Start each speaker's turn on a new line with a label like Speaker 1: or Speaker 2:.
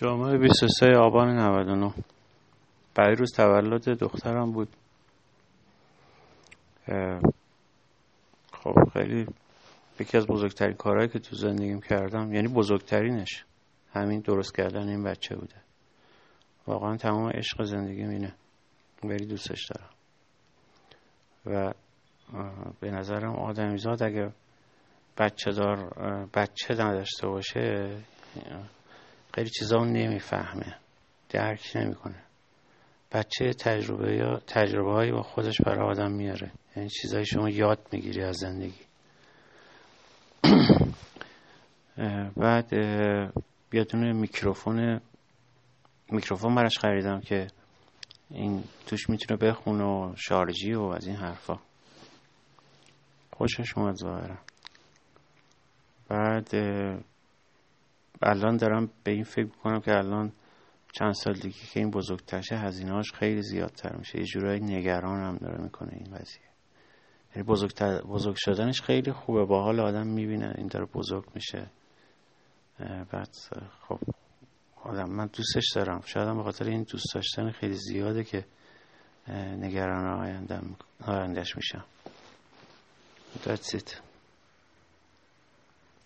Speaker 1: جمعه 23 آبان 99 برای روز تولد دخترم بود. خب خیلی یکی از بزرگترین کارهایی که تو زندگیم کردم یعنی بزرگترینش همین درست کردن این بچه بوده. واقعا تمام عشق زندگیم اینه. خیلی دوستش دارم. و به نظرم آدمیزاد اگه بچه دار بچه نداشته باشه خیلی چیزا نمی‌فهمه. درک نمی‌کنه. بچه تجربه یا تجربه هایی با خودش برای آدم میاره. یعنی چیزایی شما یاد می‌گیری از زندگی. بعد یادونه میکروفون میکروفون براش خریدم که این توش می‌تونه بخونه و شارژی و از این حرفا. خوشش اومد ظاهرا. بعد الان دارم به این فکر کنم که الان چند سال دیگه که این بزرگترشه هزینهاش خیلی زیادتر میشه. یه جورایی نگران هم داره می‌کنه این قضیه یعنی بزرگتر بزرگ شدنش خیلی خوبه. با حال آدم می‌بینه این داره بزرگ میشه. بعد خب آدم من دوستش دارم. شاید هم به خاطر این دوست داشتن خیلی زیاده که نگران آیندهش میشم. That's it.